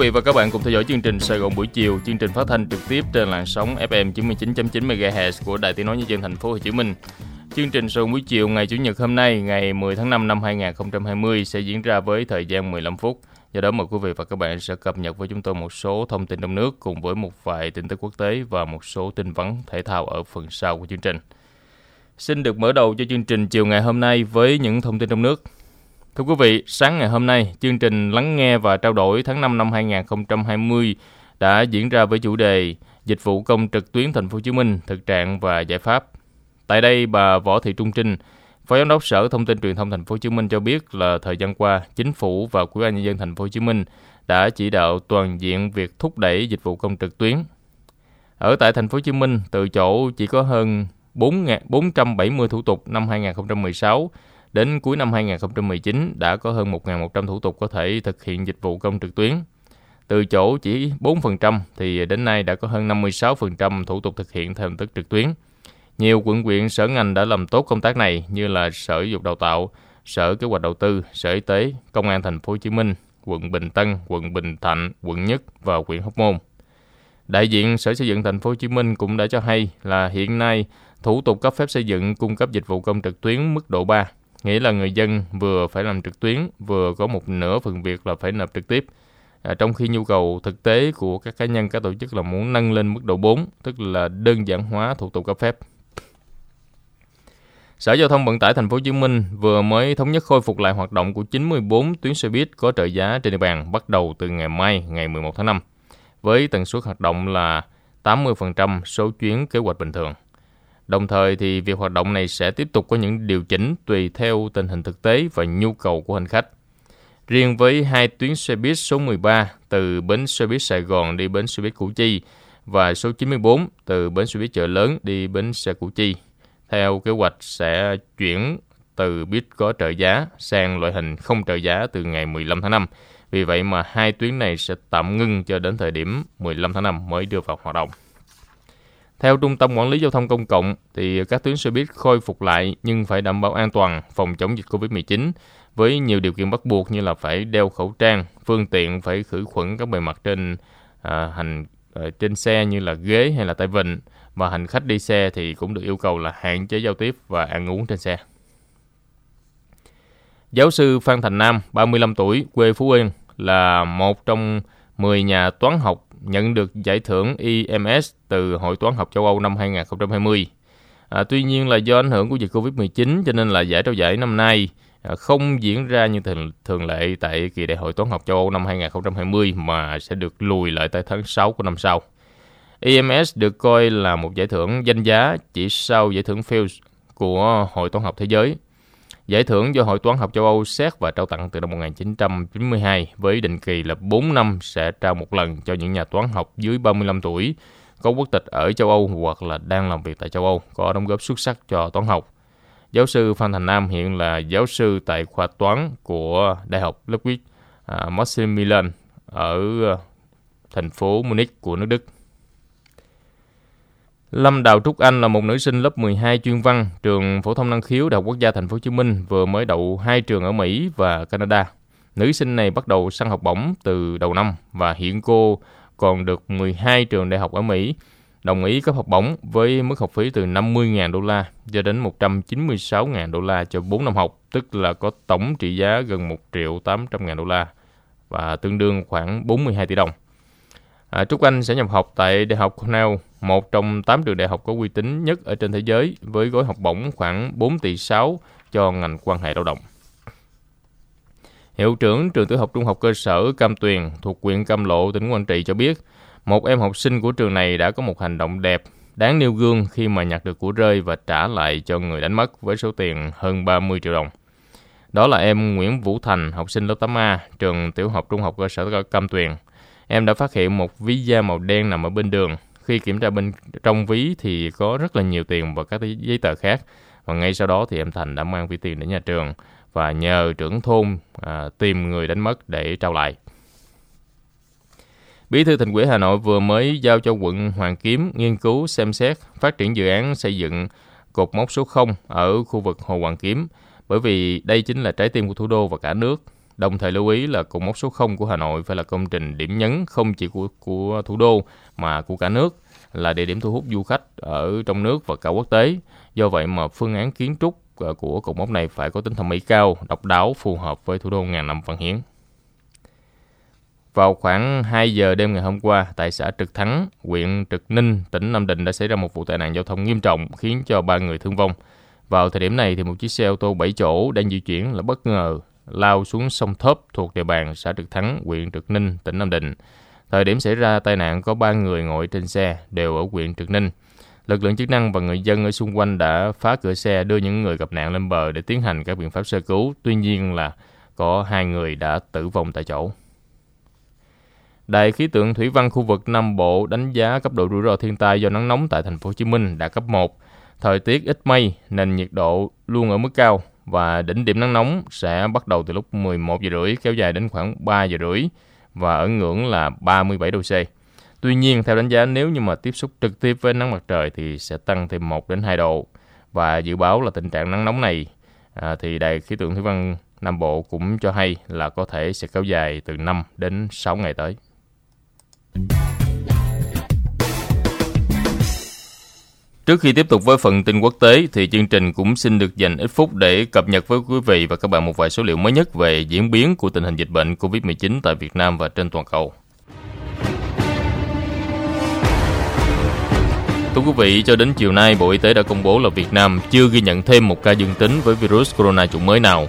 Quý vị và các bạn cùng theo dõi chương trình Sài Gòn buổi chiều, chương trình phát thanh trực tiếp trên làn sóng FM 99.9 MHz của Đài Tiếng nói nhân dân thành phố Hồ Chí Minh. Chương trình Sài Gòn buổi chiều ngày Chủ nhật hôm nay, ngày 10 tháng 5 năm 2020 sẽ diễn ra với thời gian 15 phút. Do đó mời quý vị và các bạn sẽ cập nhật với chúng tôi một số thông tin trong nước cùng với một vài tin tức quốc tế và một số tin vắn thể thao ở phần sau của chương trình. Xin được mở đầu cho chương trình chiều ngày hôm nay với những thông tin trong nước. Thưa quý vị, sáng ngày hôm nay, chương trình Lắng nghe và trao đổi tháng 5 năm 2020 đã diễn ra với chủ đề Dịch vụ công trực tuyến thành phố Hồ Chí Minh, thực trạng và giải pháp. Tại đây, bà Võ Thị Trung Trinh, Phó Giám đốc Sở Thông tin Truyền thông Thành phố Hồ Chí Minh cho biết là thời gian qua, chính phủ và Ủy ban nhân dân Thành phố Hồ Chí Minh đã chỉ đạo toàn diện việc thúc đẩy dịch vụ công trực tuyến. Ở tại Thành phố Hồ Chí Minh, từ chỗ chỉ có hơn 4 470 thủ tục năm 2016 Đến cuối năm 2019 đã có hơn 1.100 thủ tục có thể thực hiện dịch vụ công trực tuyến. Từ chỗ chỉ 4% thì đến nay đã có hơn 56% thủ tục thực hiện theo hình thức trực tuyến. Nhiều quận quyện sở ngành đã làm tốt công tác này như là Sở dục Đào tạo, Sở Kế hoạch Đầu tư, Sở Y tế, Công an Thành phố Hồ Chí Minh, quận Bình Tân, quận Bình Thạnh, quận Nhất và huyện Hóc Môn. Đại diện Sở Xây dựng Thành phố Hồ Chí Minh cũng đã cho hay là hiện nay thủ tục cấp phép xây dựng cung cấp dịch vụ công trực tuyến mức độ 3 nghĩa là người dân vừa phải làm trực tuyến, vừa có một nửa phần việc là phải nộp trực tiếp. À, trong khi nhu cầu thực tế của các cá nhân, các tổ chức là muốn nâng lên mức độ 4, tức là đơn giản hóa thủ tục cấp phép. Sở Giao thông Vận tải Thành phố Hồ Chí Minh vừa mới thống nhất khôi phục lại hoạt động của 94 tuyến xe buýt có trợ giá trên địa bàn bắt đầu từ ngày mai, ngày 11 tháng 5, với tần suất hoạt động là 80% số chuyến kế hoạch bình thường. Đồng thời thì việc hoạt động này sẽ tiếp tục có những điều chỉnh tùy theo tình hình thực tế và nhu cầu của hành khách. Riêng với hai tuyến xe buýt số 13 từ bến xe buýt Sài Gòn đi bến xe buýt Củ Chi và số 94 từ bến xe buýt chợ lớn đi bến xe Củ Chi. Theo kế hoạch sẽ chuyển từ buýt có trợ giá sang loại hình không trợ giá từ ngày 15 tháng 5. Vì vậy mà hai tuyến này sẽ tạm ngưng cho đến thời điểm 15 tháng 5 mới đưa vào hoạt động. Theo Trung tâm Quản lý Giao thông Công cộng, thì các tuyến xe buýt khôi phục lại nhưng phải đảm bảo an toàn phòng chống dịch COVID-19 với nhiều điều kiện bắt buộc như là phải đeo khẩu trang, phương tiện phải khử khuẩn các bề mặt trên à, hành à, trên xe như là ghế hay là tay vịn và hành khách đi xe thì cũng được yêu cầu là hạn chế giao tiếp và ăn uống trên xe. Giáo sư Phan Thành Nam, 35 tuổi, quê Phú Yên, là một trong 10 nhà toán học nhận được giải thưởng IMS từ Hội toán học châu Âu năm 2020. À, tuy nhiên là do ảnh hưởng của dịch Covid-19 cho nên là giải trao giải năm nay à, không diễn ra như thường, thường lệ tại kỳ đại hội toán học châu Âu năm 2020 mà sẽ được lùi lại tại tháng 6 của năm sau. IMS được coi là một giải thưởng danh giá chỉ sau giải thưởng Fields của Hội toán học thế giới Giải thưởng do Hội toán học châu Âu xét và trao tặng từ năm 1992 với định kỳ là 4 năm sẽ trao một lần cho những nhà toán học dưới 35 tuổi có quốc tịch ở châu Âu hoặc là đang làm việc tại châu Âu có đóng góp xuất sắc cho toán học. Giáo sư Phan Thành Nam hiện là giáo sư tại khoa toán của Đại học Ludwig uh, à, Maximilian ở à, thành phố Munich của nước Đức. Lâm Đào Trúc Anh là một nữ sinh lớp 12 chuyên văn, trường phổ thông năng khiếu Đại học Quốc gia Thành phố Hồ Chí Minh vừa mới đậu hai trường ở Mỹ và Canada. Nữ sinh này bắt đầu săn học bổng từ đầu năm và hiện cô còn được 12 trường đại học ở Mỹ đồng ý cấp học bổng với mức học phí từ 50.000 đô la cho đến 196.000 đô la cho 4 năm học, tức là có tổng trị giá gần 1 triệu 800.000 đô la và tương đương khoảng 42 tỷ đồng. À, Trúc Anh sẽ nhập học tại Đại học Cornell, một trong 8 trường đại học có uy tín nhất ở trên thế giới, với gói học bổng khoảng 4 tỷ 6 cho ngành quan hệ lao động. Hiệu trưởng trường tiểu học trung học cơ sở Cam Tuyền thuộc huyện Cam Lộ, tỉnh Quảng Trị cho biết, một em học sinh của trường này đã có một hành động đẹp, đáng nêu gương khi mà nhặt được của rơi và trả lại cho người đánh mất với số tiền hơn 30 triệu đồng. Đó là em Nguyễn Vũ Thành, học sinh lớp 8A, trường tiểu học trung học cơ sở Cam Tuyền. Em đã phát hiện một ví da màu đen nằm ở bên đường. Khi kiểm tra bên trong ví thì có rất là nhiều tiền và các giấy tờ khác. Và ngay sau đó thì em Thành đã mang ví tiền đến nhà trường và nhờ trưởng thôn à, tìm người đánh mất để trao lại. Bí thư thành ủy Hà Nội vừa mới giao cho quận Hoàng Kiếm nghiên cứu xem xét phát triển dự án xây dựng cột mốc số 0 ở khu vực Hồ Hoàng Kiếm bởi vì đây chính là trái tim của thủ đô và cả nước Đồng thời lưu ý là cột mốc số 0 của Hà Nội phải là công trình điểm nhấn không chỉ của của thủ đô mà của cả nước, là địa điểm thu hút du khách ở trong nước và cả quốc tế. Do vậy mà phương án kiến trúc ờ, của cột mốc này phải có tính thẩm mỹ cao, độc đáo, phù hợp với thủ đô ngàn năm văn hiến. Vào khoảng 2 giờ đêm ngày hôm qua, tại xã Trực Thắng, huyện Trực Ninh, tỉnh Nam Định đã xảy ra một vụ tai nạn giao thông nghiêm trọng khiến cho ba người thương vong. Vào thời điểm này thì một chiếc xe ô tô 7 chỗ đang di chuyển là bất ngờ lao xuống sông Thớp thuộc địa bàn xã Trực Thắng, huyện Trực Ninh, tỉnh Nam Định. Thời điểm xảy ra tai nạn có 3 người ngồi trên xe đều ở huyện Trực Ninh. Lực lượng chức năng và người dân ở xung quanh đã phá cửa xe đưa những người gặp nạn lên bờ để tiến hành các biện pháp sơ cứu. Tuy nhiên là có hai người đã tử vong tại chỗ. Đài khí tượng thủy văn khu vực Nam Bộ đánh giá cấp độ rủi ro thiên tai do nắng nóng tại thành phố Hồ Chí Minh đã cấp 1. Thời tiết ít mây, nền nhiệt độ luôn ở mức cao và đỉnh điểm nắng nóng sẽ bắt đầu từ lúc 11 giờ rưỡi kéo dài đến khoảng 3 giờ rưỡi và ở ngưỡng là 37 độ C. Tuy nhiên, theo đánh giá nếu như mà tiếp xúc trực tiếp với nắng mặt trời thì sẽ tăng thêm 1 đến 2 độ. Và dự báo là tình trạng nắng nóng này à, thì Đài khí tượng thủy văn Nam Bộ cũng cho hay là có thể sẽ kéo dài từ 5 đến 6 ngày tới. Trước khi tiếp tục với phần tin quốc tế thì chương trình cũng xin được dành ít phút để cập nhật với quý vị và các bạn một vài số liệu mới nhất về diễn biến của tình hình dịch bệnh COVID-19 tại Việt Nam và trên toàn cầu. Thưa quý vị, cho đến chiều nay, Bộ Y tế đã công bố là Việt Nam chưa ghi nhận thêm một ca dương tính với virus corona chủng mới nào.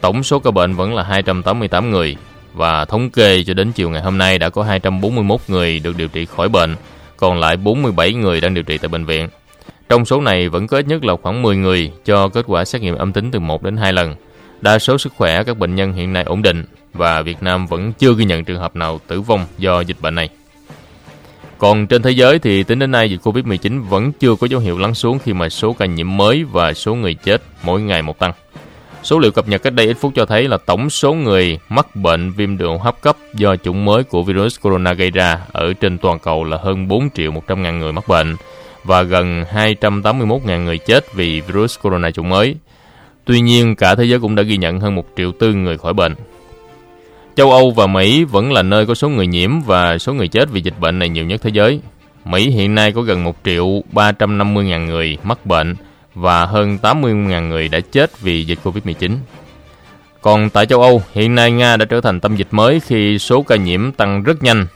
Tổng số ca bệnh vẫn là 288 người, và thống kê cho đến chiều ngày hôm nay đã có 241 người được điều trị khỏi bệnh, còn lại 47 người đang điều trị tại bệnh viện. Trong số này vẫn có ít nhất là khoảng 10 người cho kết quả xét nghiệm âm tính từ 1 đến 2 lần. Đa số sức khỏe các bệnh nhân hiện nay ổn định và Việt Nam vẫn chưa ghi nhận trường hợp nào tử vong do dịch bệnh này. Còn trên thế giới thì tính đến nay dịch Covid-19 vẫn chưa có dấu hiệu lắng xuống khi mà số ca nhiễm mới và số người chết mỗi ngày một tăng. Số liệu cập nhật cách đây ít phút cho thấy là tổng số người mắc bệnh viêm đường hô hấp cấp do chủng mới của virus corona gây ra ở trên toàn cầu là hơn 4 triệu 100 ngàn người mắc bệnh và gần 281 ngàn người chết vì virus corona chủng mới. Tuy nhiên, cả thế giới cũng đã ghi nhận hơn 1 triệu tư người khỏi bệnh. Châu Âu và Mỹ vẫn là nơi có số người nhiễm và số người chết vì dịch bệnh này nhiều nhất thế giới. Mỹ hiện nay có gần 1 triệu 350 ngàn người mắc bệnh, và hơn 80.000 người đã chết vì dịch Covid-19. Còn tại châu Âu, hiện nay Nga đã trở thành tâm dịch mới khi số ca nhiễm tăng rất nhanh.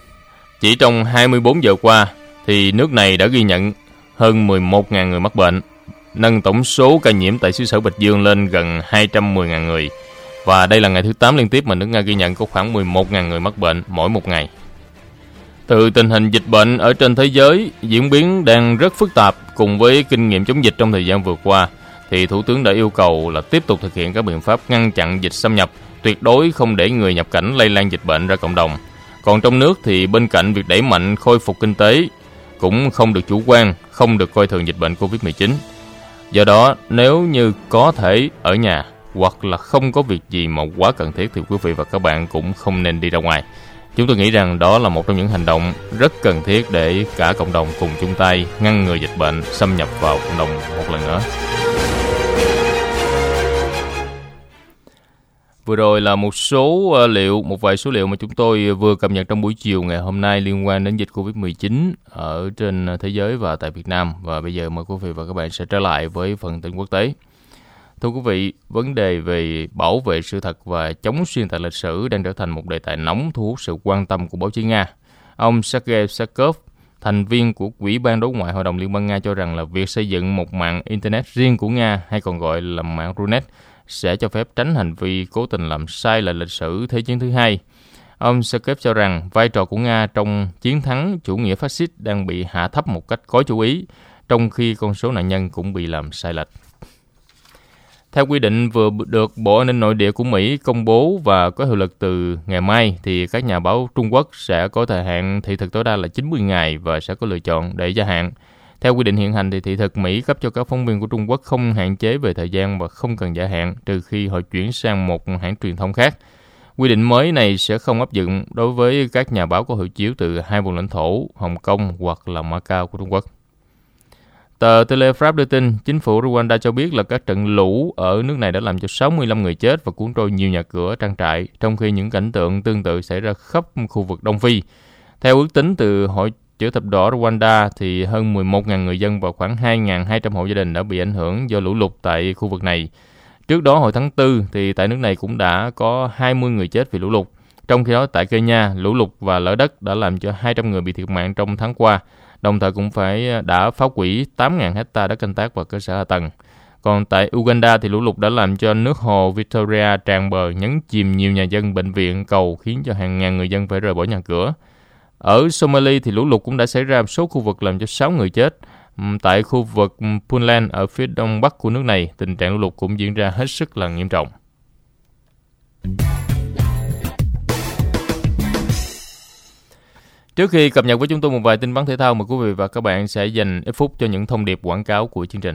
Chỉ trong 24 giờ qua, thì nước này đã ghi nhận hơn 11.000 người mắc bệnh, nâng tổng số ca nhiễm tại xứ sở Bạch Dương lên gần 210.000 người. Và đây là ngày thứ 8 liên tiếp mà nước Nga ghi nhận có khoảng 11.000 người mắc bệnh mỗi một ngày. Từ tình hình dịch bệnh ở trên thế giới diễn biến đang rất phức tạp cùng với kinh nghiệm chống dịch trong thời gian vừa qua, thì Thủ tướng đã yêu cầu là tiếp tục thực hiện các biện pháp ngăn chặn dịch xâm nhập, tuyệt đối không để người nhập cảnh lây lan dịch bệnh ra cộng đồng. Còn trong nước thì bên cạnh việc đẩy mạnh khôi phục kinh tế, cũng không được chủ quan, không được coi thường dịch bệnh Covid-19. Do đó, nếu như có thể ở nhà hoặc là không có việc gì mà quá cần thiết thì quý vị và các bạn cũng không nên đi ra ngoài. Chúng tôi nghĩ rằng đó là một trong những hành động rất cần thiết để cả cộng đồng cùng chung tay ngăn ngừa dịch bệnh xâm nhập vào cộng đồng một lần nữa. Vừa rồi là một số ờ, liệu, một vài số liệu mà chúng tôi vừa cập nhật trong buổi chiều ngày hôm nay liên quan đến dịch Covid-19 ở trên thế giới và tại Việt Nam. Và bây giờ mời quý vị và các bạn sẽ trở lại với phần tin quốc tế. Thưa quý vị, vấn đề về bảo vệ sự thật và chống xuyên tạc lịch sử đang trở thành một đề tài nóng thu hút sự quan tâm của báo chí Nga. Ông Sergei Sakov, thành viên của Quỹ ban đối ngoại Hội đồng Liên bang Nga cho rằng là việc xây dựng một mạng Internet riêng của Nga hay còn gọi là mạng Runet sẽ cho phép tránh hành vi cố tình làm sai lệch lịch sử Thế chiến thứ hai. Ông Sergei cho rằng vai trò của Nga trong chiến thắng chủ nghĩa phát xít đang bị hạ thấp một cách có chú ý, trong khi con số nạn nhân cũng bị làm sai lệch. Theo quy định vừa được Bộ An ninh Nội địa của Mỹ công bố và có hiệu lực từ ngày mai, thì các nhà báo Trung Quốc sẽ có thời hạn thị thực tối đa là 90 ngày và sẽ có lựa chọn để gia hạn. Theo quy định hiện hành thì thị thực Mỹ cấp cho các phóng viên của Trung Quốc không hạn chế về thời gian và không cần gia hạn trừ khi họ chuyển sang một hãng truyền thông khác. Quy định mới này sẽ không áp dụng đối với các nhà báo có hộ chiếu từ hai vùng lãnh thổ Hồng Kông hoặc là Macau của Trung Quốc. Tờ Telegraph đưa tin, chính phủ Rwanda cho biết là các trận lũ ở nước này đã làm cho 65 người chết và cuốn trôi nhiều nhà cửa, trang trại, trong khi những cảnh tượng tương tự xảy ra khắp khu vực Đông Phi. Theo ước tính từ Hội chữ thập đỏ Rwanda thì hơn 11.000 người dân và khoảng 2.200 hộ gia đình đã bị ảnh hưởng do lũ lụt tại khu vực này. Trước đó hồi tháng 4 thì tại nước này cũng đã có 20 người chết vì lũ lụt. Trong khi đó tại Kenya, lũ lụt và lở đất đã làm cho 200 người bị thiệt mạng trong tháng qua, đồng thời cũng phải à, đã phá hủy 8.000 hecta đất canh tác và cơ sở hạ tầng. Còn tại Uganda thì lũ lụt đã làm cho nước hồ Victoria tràn bờ nhấn chìm nhiều nhà dân, bệnh viện, cầu khiến cho hàng ngàn người dân phải rời bỏ nhà cửa. Ở Somalia thì lũ lụt cũng đã xảy ra một số khu vực làm cho 6 người chết. Tại khu vực Puntland ở phía đông bắc của nước này, tình trạng lũ lụt cũng diễn ra hết sức là nghiêm trọng. Trước khi cập nhật với chúng tôi một vài tin bắn thể thao, mời quý vị và các bạn sẽ dành ít phút cho những thông điệp quảng cáo của chương trình.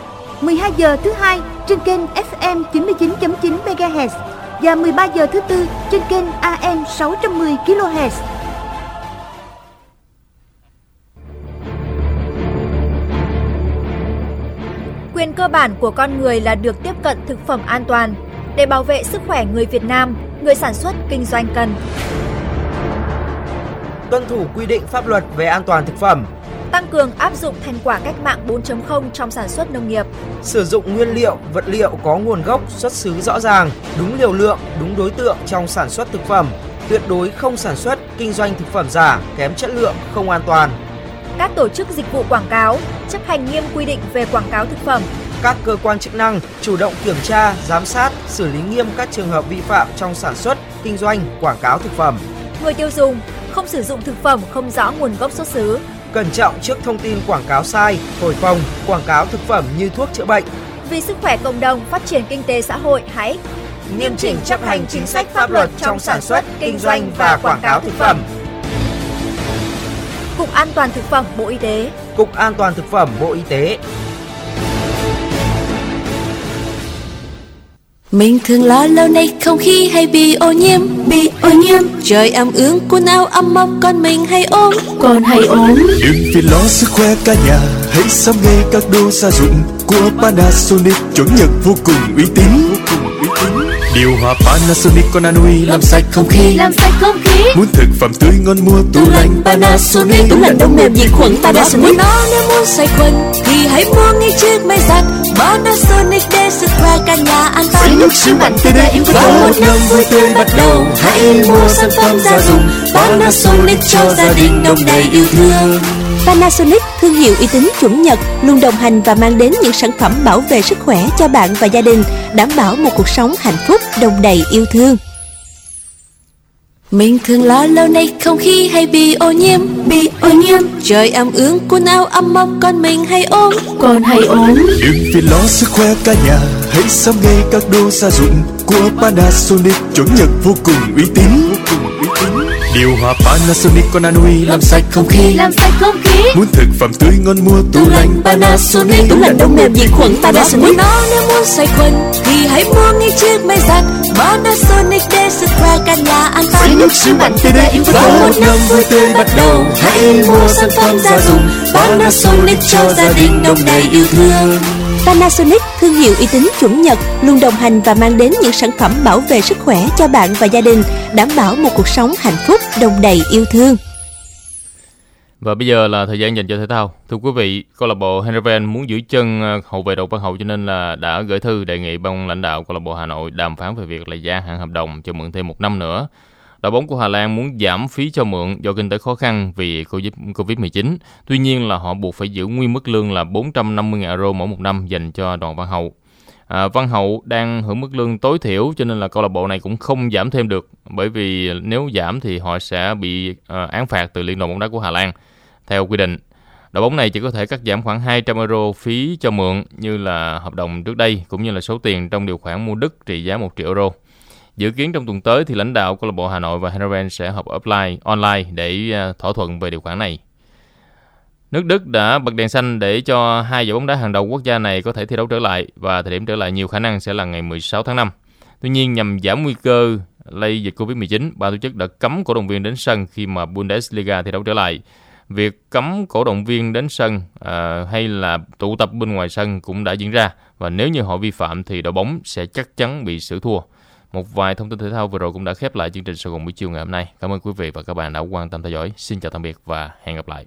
12 giờ thứ hai trên kênh FM 99.9 MHz và 13 giờ thứ tư trên kênh AM 610 kHz. Quyền cơ bản của con người là được tiếp cận thực phẩm an toàn. Để bảo vệ sức khỏe người Việt Nam, người sản xuất kinh doanh cần tuân thủ quy định pháp luật về an toàn thực phẩm, tăng cường áp dụng thành quả cách mạng 4.0 trong sản xuất nông nghiệp. Sử dụng nguyên liệu, vật liệu có nguồn gốc, xuất xứ rõ ràng, đúng liều lượng, đúng đối tượng trong sản xuất thực phẩm. Tuyệt đối không sản xuất, kinh doanh thực phẩm giả, kém chất lượng, không an toàn. Các tổ chức dịch vụ quảng cáo chấp hành nghiêm quy định về quảng cáo thực phẩm. Các cơ quan chức năng chủ động kiểm tra, giám sát, xử lý nghiêm các trường hợp vi phạm trong sản xuất, kinh doanh, quảng cáo thực phẩm. Người tiêu dùng không sử dụng thực phẩm không rõ nguồn gốc xuất xứ, Cẩn trọng trước thông tin quảng cáo sai, thổi phồng, quảng cáo thực phẩm như thuốc chữa bệnh. Vì sức khỏe cộng đồng, phát triển kinh tế xã hội, hãy nghiêm chỉnh chấp hành chính sách pháp luật trong sản xuất, kinh doanh và quảng cáo thực phẩm. Cục An toàn thực phẩm Bộ Y tế. Cục An toàn thực phẩm Bộ Y tế Mình thường lo lâu nay không khí hay bị ô nhiễm Bị ô nhiễm. Trời ẩm ướt quần áo ấm mốc con mình hay ốm Con hay ốm Đừng phiền lo sức khỏe cả nhà Hãy sắm ngay các đồ gia dụng Của Panasonic. Chuẩn nhật vô cùng uy tín. Điều hòa Panasonic con anui làm sạch không khí. Làm sạch không khí. Muốn thực phẩm tươi ngon mua tủ lạnh Panasonic. Tủ lạnh đông mềm diệt khuẩn Panasonic. nó nếu muốn sạch khuẩn Thì hãy mua ngay chiếc máy giặt Panasonic để sức khỏe cả nhà an toàn với nước siêu mạnh đây đẹp Và một năm vui tươi bắt đầu. Hãy mua sản phẩm gia dụng. Panasonic cho gia đình đông đầy yêu thương. Panasonic, thương hiệu uy tín chuẩn Nhật, luôn đồng hành và mang đến những sản phẩm bảo vệ sức khỏe cho bạn và gia đình, đảm bảo một cuộc sống hạnh phúc, đồng đầy yêu thương. Mình thường lo lâu nay không khí hay bị ô nhiễm, Bị ô nhiễm. Trời ẩm ướt quần áo ấm mốc, con mình hay ốm còn hay ốm Đừng vì lo sức khỏe cả nhà, Hãy sắm ngay các đồ gia dụng. Của Panasonic chuẩn nhật vô cùng uy tín. Điều hòa Panasonic con anui làm sạch không khí. Làm sạch không khí. Muốn thực phẩm tươi ngon mua tủ lạnh Panasonic. Tủ lạnh đông mềm diệt khuẩn Panasonic. Nó nếu muốn sạch khuẩn Thì hãy mua ngay chiếc máy giặt Panasonic để sức khỏe cả nhà an toàn. Với nước siêu mạnh tươi đẹp Và một năm vui tươi bắt đầu. Hãy mua sản phẩm gia dụng. Panasonic cho gia đình đông đầy yêu thương Panasonic, thương hiệu uy tín chuẩn Nhật, luôn đồng hành và mang đến những sản phẩm bảo vệ sức khỏe cho bạn và gia đình, đảm bảo một cuộc sống hạnh phúc, đồng đầy yêu thương. Và bây giờ là thời gian dành cho thể thao. Thưa quý vị, câu lạc bộ Heerenveen muốn giữ chân ờ, hậu vệ Đậu Văn Hậu cho nên là đã gửi thư đề nghị ban lãnh đạo câu lạc bộ Hà Nội đàm phán về việc là gia hạn hợp đồng cho mượn thêm một năm nữa. Đội bóng của Hà Lan muốn giảm phí cho mượn do kinh tế khó khăn vì Covid-19. Tuy nhiên là họ buộc phải giữ nguyên mức lương là 450.000 euro mỗi một năm dành cho Đoàn Văn Hậu. À, Văn Hậu đang hưởng mức lương tối thiểu cho nên là câu lạc bộ này cũng không giảm thêm được bởi vì nếu giảm thì họ sẽ bị à, án phạt từ Liên đoàn bóng đá của Hà Lan theo quy định. Đội bóng này chỉ có thể cắt giảm khoảng 200 euro phí cho mượn như là hợp đồng trước đây cũng như là số tiền trong điều khoản mua đất trị giá 1 triệu euro. Dự kiến trong tuần tới thì lãnh đạo câu lạc bộ Hà Nội và Heerenveen sẽ họp offline online để à, thỏa thuận về điều khoản này. Nước Đức đã bật đèn xanh để cho hai giải bóng đá hàng đầu quốc gia này có thể thi đấu trở lại và thời điểm trở lại nhiều khả năng sẽ là ngày 16 tháng 5. Tuy nhiên nhằm giảm nguy cơ lây dịch Covid-19, ban tổ chức đã cấm cổ động viên đến sân khi mà Bundesliga thi đấu trở lại. Việc cấm cổ động viên đến sân à, hay là tụ tập bên ngoài sân cũng đã diễn ra và nếu như họ vi phạm thì đội bóng sẽ chắc chắn bị xử thua. Một vài thông tin thể thao vừa rồi cũng đã khép lại chương trình Sài Gòn buổi chiều ngày hôm nay. Cảm ơn quý vị và các bạn đã quan tâm theo dõi. Xin chào tạm biệt và hẹn gặp lại.